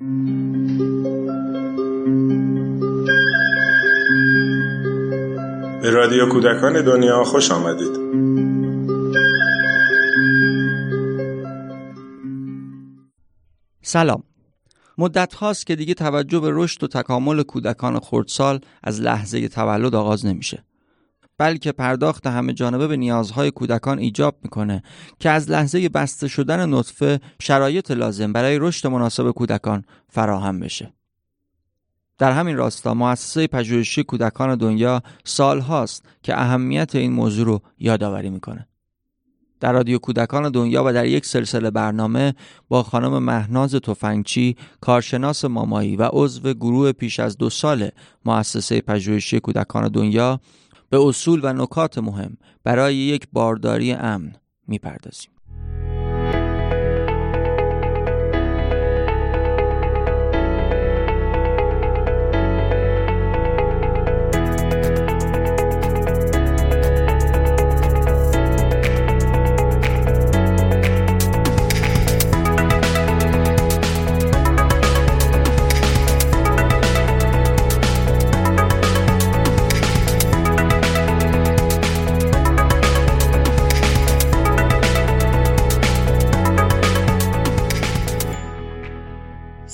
به رادیو کودکان دنیا خوش آمدید. سلام. مدت هاست که دیگه توجه به رشد و تکامل کودکان خردسال از لحظه تولد آغاز نمیشه. بلکه پرداخت همه جانبه به نیازهای کودکان ایجاب می‌کنه که از لحظه بسته شدن نطفه شرایط لازم برای رشد مناسب کودکان فراهم بشه. در همین راستا مؤسسه پژوهشی کودکان دنیا سال هاست که اهمیت این موضوع رو یادآوری می‌کنه. در رادیو کودکان دنیا و در یک سلسله برنامه با خانم مهناز تفنگچی کارشناس مامایی و عضو گروه پیش از دو سال مؤسسه پژوهشی کودکان دنیا به اصول و نکات مهم برای یک بارداری امن می‌پردازیم.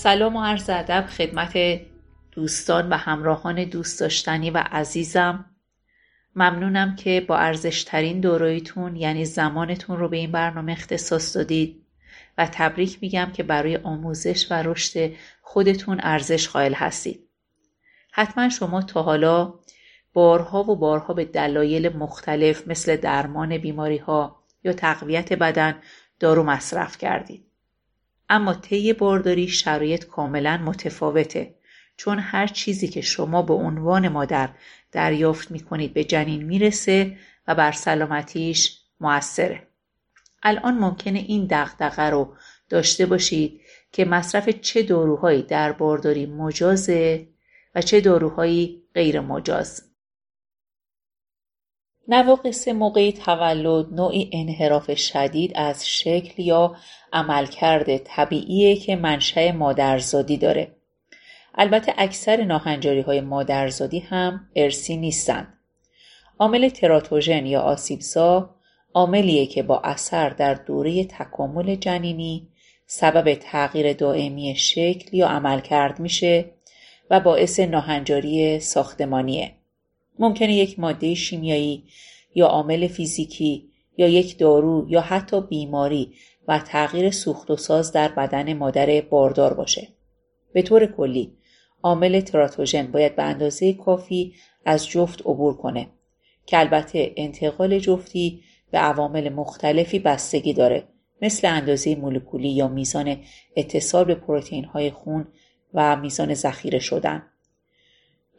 سلام و عرض ادب خدمت دوستان و همراهان دوست داشتنی و عزیزم. ممنونم که با ارزشترین دوراییتون یعنی زمانتون رو به این برنامه اختصاص دادید و تبریک میگم که برای آموزش و رشد خودتون ارزش قائل هستید. حتما شما تا حالا بارها و بارها به دلایل مختلف مثل درمان بیماری ها یا تقویت بدن دارو مصرف کردید. اما طی بارداری شرایط کاملا متفاوته چون هر چیزی که شما به عنوان مادر دریافت می‌کنید به جنین می‌رسه و بر سلامتیش موثره. الان ممکنه این دغدغه رو داشته باشید که مصرف چه داروهایی در بارداری مجازه و چه داروهایی غیر مجاز. نواقص موقع تولد نوعی انحراف شدید از شکل یا عملکرد طبیعیه که منشأ مادرزادی داره. البته اکثر ناهنجاری های مادرزادی هم ارسی نیستند. عامل تراتوژن یا آسیبزا عاملیه که با اثر در دوره تکامل جنینی سبب تغییر دائمی شکل یا عملکرد میشه و باعث ناهنجاری ساختمانیه. ممکنه یک ماده شیمیایی یا عامل فیزیکی یا یک دارو یا حتی بیماری و تغییر سوخت و ساز در بدن مادر باردار باشه. به طور کلی عامل تراتوژن باید به اندازه کافی از جفت عبور کنه که البته انتقال جفتی به عوامل مختلفی بستگی داره مثل اندازه مولکولی یا میزان اتصال به پروتئین های خون و میزان ذخیره شدن.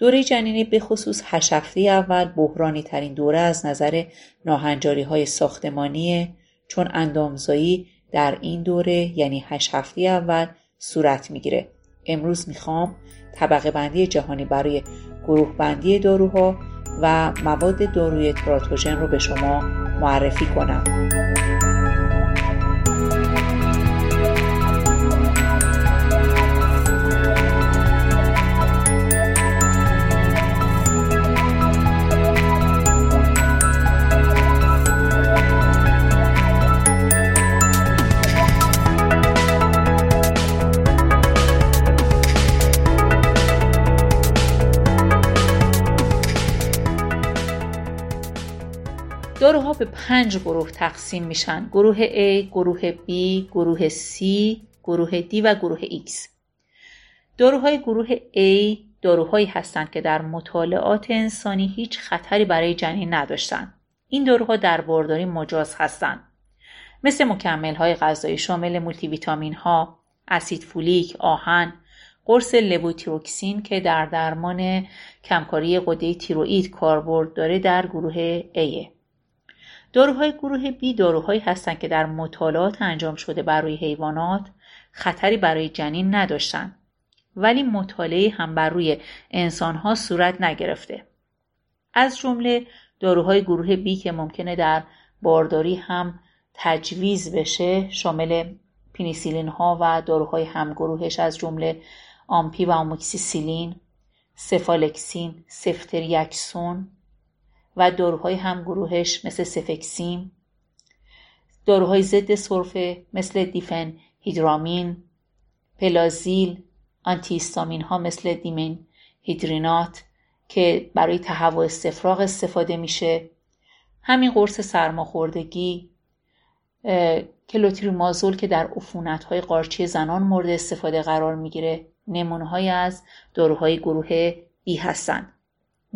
دوره جنینی به خصوص هشت هفته اول بحرانی ترین دوره از نظر ناهنجاری های ساختمانی چون اندامزایی در این دوره یعنی هشت هفته اول صورت می‌گیره. امروز می‌خوام طبقه بندی جهانی برای گروه بندی داروها و مواد داروی تراتوژن رو به شما معرفی کنم. به پنج گروه تقسیم میشن گروه A، گروه B، گروه C، گروه D و گروه X داروهای گروه A داروهایی هستند که در مطالعات انسانی هیچ خطری برای جنین نداشتند. این داروها در بارداری مجاز هستند. مثل مکمل های غذایی شامل مولتی ویتامین ها، اسید فولیک، آهن، قرص لووتیروکسین که در درمان کمکاری قده تیروئید کاربرد داره در گروه A. داروهای گروه B داروهایی هستند که در مطالعات انجام شده بر روی حیوانات خطری برای جنین نداشتند ولی مطالعه هم بر روی انسانها صورت نگرفته. از جمله داروهای گروه B که ممکنه در بارداری هم تجویز بشه شامل پنیسیلین ها و داروهای همگروهش از جمله آمپی و آموکسیسیلین، سفالکسین، سفتریکسون و داروهای همگروهش مثل سفکسیم، داروهای ضد سرفه مثل دیفن هیدرامین، پلازیل، آنتیستامین ها مثل دیمین هیدرینات که برای تهوع استفراغ استفاده میشه. همین قرص سرماخوردگی کلوتریمازول که در عفونت های قارچی زنان مورد استفاده قرار می‌گیره نمونه از داروهای گروه B هستند.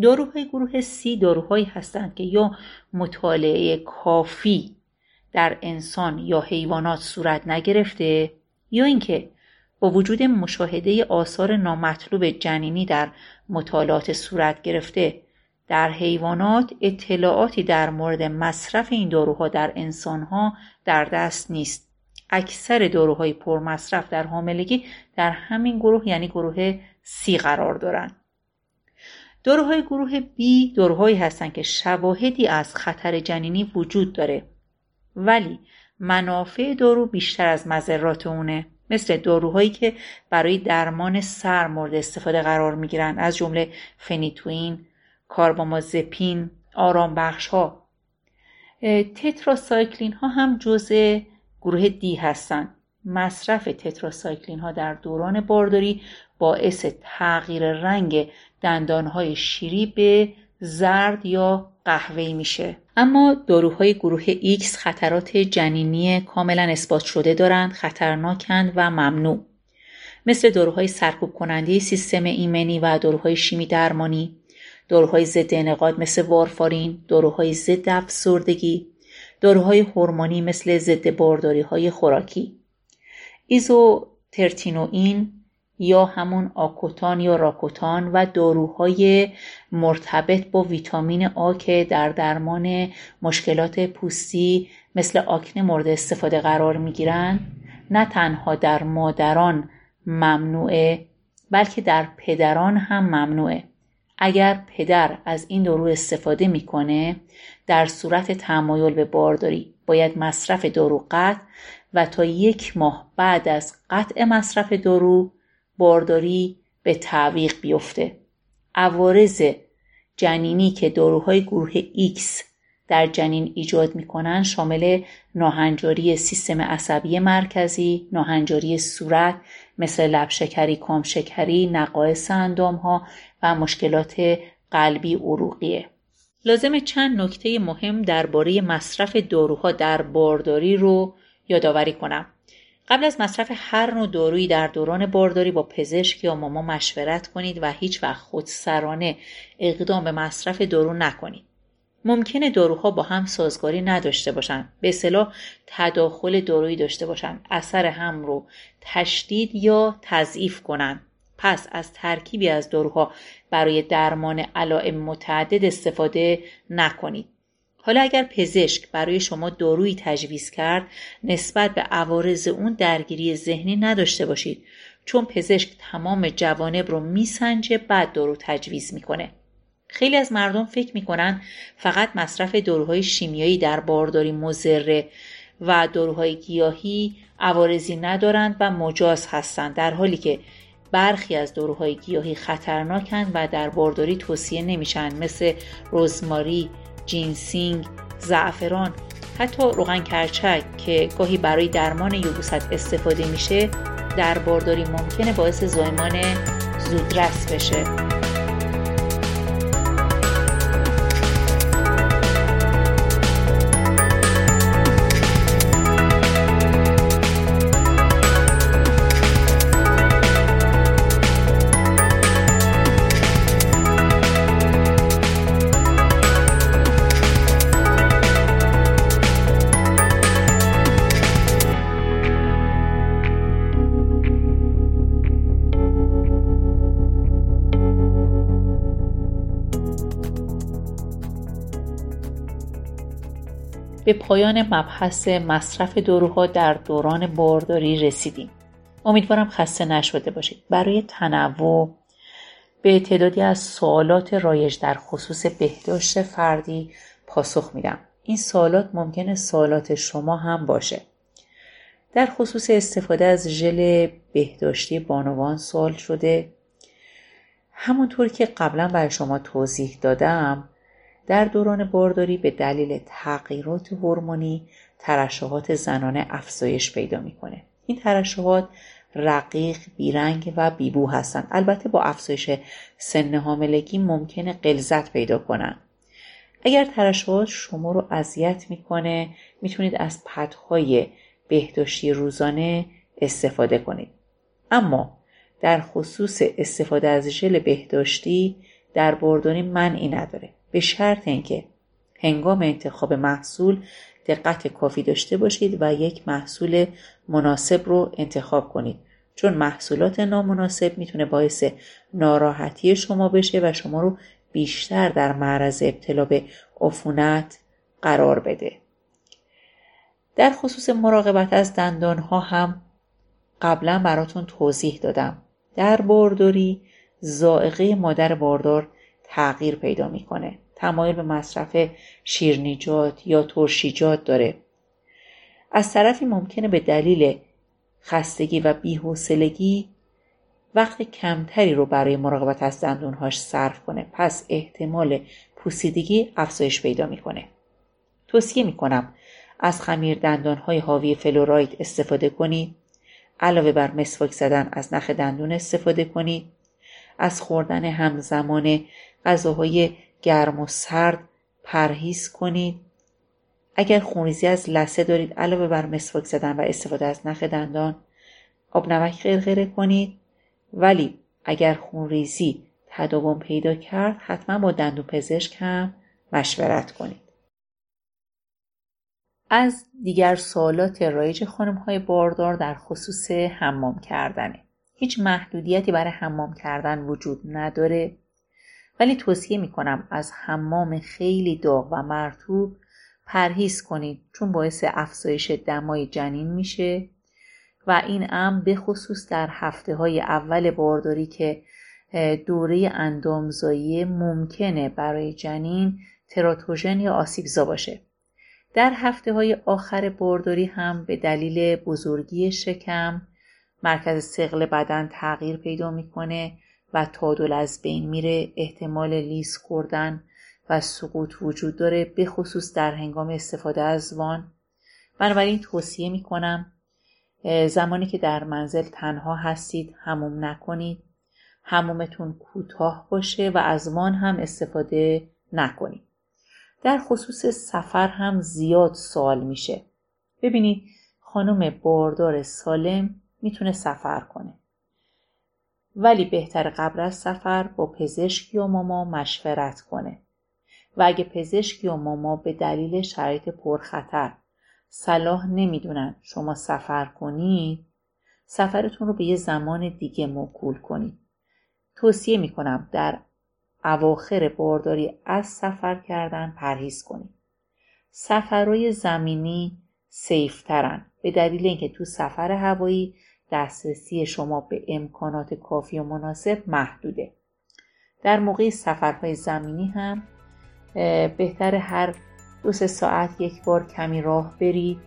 داروهای گروه C داروهایی هستند که یا مطالعه کافی در انسان یا حیوانات صورت نگرفته یا اینکه با وجود مشاهده آثار نامطلوب جنینی در مطالعات صورت گرفته در حیوانات اطلاعاتی در مورد مصرف این داروها در انسانها در دست نیست. اکثر داروهای پرمصرف در حاملگی در همین گروه یعنی گروه C قرار دارند. داروهای گروه B داروهایی هستند که شواهدی از خطر جنینی وجود داره. ولی منافع دارو بیشتر از مذرات اونه. مثل داروهایی که برای درمان سر مورد استفاده قرار می‌گیرند از جمله فنیتوین، کاربامازپین، آرام بخش ها تتراسایکلین ها هم جزء گروه دی هستند. مصرف تتراسایکلین ها در دوران بارداری باعث تغییر رنگ دندانهای شیری به زرد یا قهوه‌ای میشه. اما داروهای گروه X خطرات جنینی کاملا اثبات شده دارند خطرناکند و ممنوع. مثل داروهای سرکوب کننده سیستم ایمنی و داروهای شیمی درمانی. داروهای ضد انقاد مثل وارفارین داروهای ضد افسردگی داروهای هورمونی مثل ضد بارداری های خوراکی. ایزوترتینوئین یا همون آکوتان یا راکوتان و داروهای مرتبط با ویتامین آ که در درمان مشکلات پوستی مثل آکنه مورد استفاده قرار می نه تنها در مادران ممنوعه بلکه در پدران هم ممنوعه. اگر پدر از این دارو استفاده می‌کنه در صورت تمایل به بارداری باید مصرف دارو قطع و تا یک ماه بعد از قطع مصرف دارو بارداری به تعویق بیفته عوارض جنینی که داروهای گروه X در جنین ایجاد می‌کنن شامل ناهنجاری سیستم عصبی مرکزی، ناهنجاری صورت مثل لب شکری، نقایص اندام ها و مشکلات قلبی عروقیه. لازم چند نکته مهم درباره مصرف داروها در بارداری رو یادآوری کنم. قبل از مصرف هر نوع دارویی در دوران بارداری با پزشک یا ماما مشورت کنید و هیچ وقت خودسرانه اقدام به مصرف دارو نکنید. ممکنه داروها با هم سازگاری نداشته باشند به اصطلاح تداخل دارویی داشته باشند اثر هم رو تشدید یا تضعیف کنند پس از ترکیبی از داروها برای درمان علائم متعدد استفاده نکنید. حالا اگر پزشک برای شما دارویی تجویز کرد نسبت به عوارض اون درگیری ذهنی نداشته باشید چون پزشک تمام جوانب رو میسنجه بعد دارو تجویز می‌کنه. خیلی از مردم فکر می‌کنن فقط مصرف داروهای شیمیایی در بارداری مزره و داروهای گیاهی عوارضی ندارند و مجاز هستند در حالی که برخی از داروهای گیاهی خطرناکند و در بارداری توصیه نمیشن مثل رزماری، جینسینگ، زعفران حتی روغن کرچک که گاهی برای درمان یبوست استفاده میشه در بارداری ممکنه باعث زایمان زودرس بشه. به پایان مبحث مصرف داروها در دوران بارداری رسیدیم. امیدوارم خسته نشده باشید. برای تنوع به تعدادی از سوالات رایج در خصوص بهداشت فردی پاسخ میدم. این سوالات ممکنه سوالات شما هم باشه. در خصوص استفاده از ژل بهداشتی بانوان سوال شده. همونطور که قبلا برای شما توضیح دادم در دوران بارداری به دلیل تغییرات هورمونی ترشحات زنانه افزایش پیدا می‌کنه. این ترشحات رقیق بیرنگ و بیبو هستند. البته با افزایش سن حاملگی ممکنه قلزت پیدا کنن. اگر ترشحات شما رو اذیت می‌کنه می‌تونید از پدهای بهداشتی روزانه استفاده کنید. اما در خصوص استفاده از ژل بهداشتی در برداری منعی نداره. به شرط اینکه هنگام انتخاب محصول دقت کافی داشته باشید و یک محصول مناسب رو انتخاب کنید. چون محصولات نامناسب می‌تونه باعث ناراحتی شما بشه و شما رو بیشتر در معرض ابتلا به عفونت قرار بده. در خصوص مراقبت از دندان ها هم قبلا براتون توضیح دادم. در بارداری زائقه مادر باردار تغییر پیدا می‌کنه. تمایل به مصرف شیرنیجات یا ترشیجات داره. از طرفی ممکنه به دلیل خستگی و بیحوصلگی وقت کمتری رو برای مراقبت از دندونهاش صرف کنه. پس احتمال پوسیدگی افزایش پیدا می‌کنه. توصیه می‌کنم از خمیر دندانهای حاوی فلوراید استفاده کنید علاوه بر مسواک زدن از نخ دندون استفاده کنید از خوردن همزمان غذاهای گرم و سرد پرهیز کنید. اگر خونریزی از لسه دارید علاوه بر مسواک زدن و استفاده از نخ دندان آب نمک غرغره کنید. ولی اگر خونریزی تداوم پیدا کرد حتما با دندون پزشک هم مشورت کنید. از دیگر سوالات رایج خانم های باردار در خصوص حمام کردنه. هیچ محدودیتی برای حمام کردن وجود نداره. ولی توصیه می‌کنم از حمام خیلی داغ و مرتوب پرهیز کنید چون باعث افزایش دمای جنین میشه. و این امر به خصوص در هفته های اول بارداری که دوره اندامزایی ممکنه برای جنین تراتوژن یا آسیبزا باشه. در هفته های آخر بارداری هم به دلیل بزرگی شکم مرکز سقل بدن تغییر پیدا می‌کنه و تادل از بین میره احتمال لیز خوردن و سقوط وجود داره به خصوص در هنگام استفاده از وان. بنابراین توصیه می‌کنم زمانی که در منزل تنها هستید هموم نکنید. همومتون کوتاه باشه و از وان هم استفاده نکنید. در خصوص سفر هم زیاد سوال میشه. ببینید خانم باردار سالم می‌تونه سفر کنه. ولی بهتر قبل از سفر با پزشک یا ماما مشورت کنه. و اگه پزشک یا ماما به دلیل شرایط پرخطر صلاح نمی‌دونن شما سفر کنید سفرتون رو به یه زمان دیگه موکول کنید. توصیه می‌کنم در اواخر بارداری از سفر کردن پرهیز کنید. سفرهای زمینی سیفترن به دلیل اینکه تو سفر هوایی دسترسی شما به امکانات کافی و مناسب محدوده. در موقع سفرهای زمینی هم بهتر هر دو سه ساعت یک بار کمی راه برید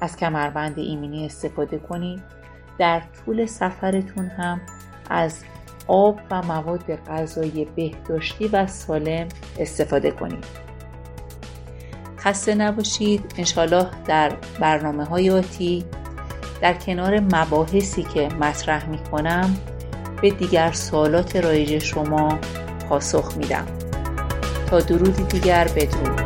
از کمربند ایمنی استفاده کنید. در طول سفرتون هم از آب و مواد غذایی بهداشتی و سالم استفاده کنید. خسته نباشید. انشالله در برنامه های آتی در کنار مباحثی که مطرح می کنم به دیگر سوالات رایج شما پاسخ میدم. تا درودی دیگر بدرود.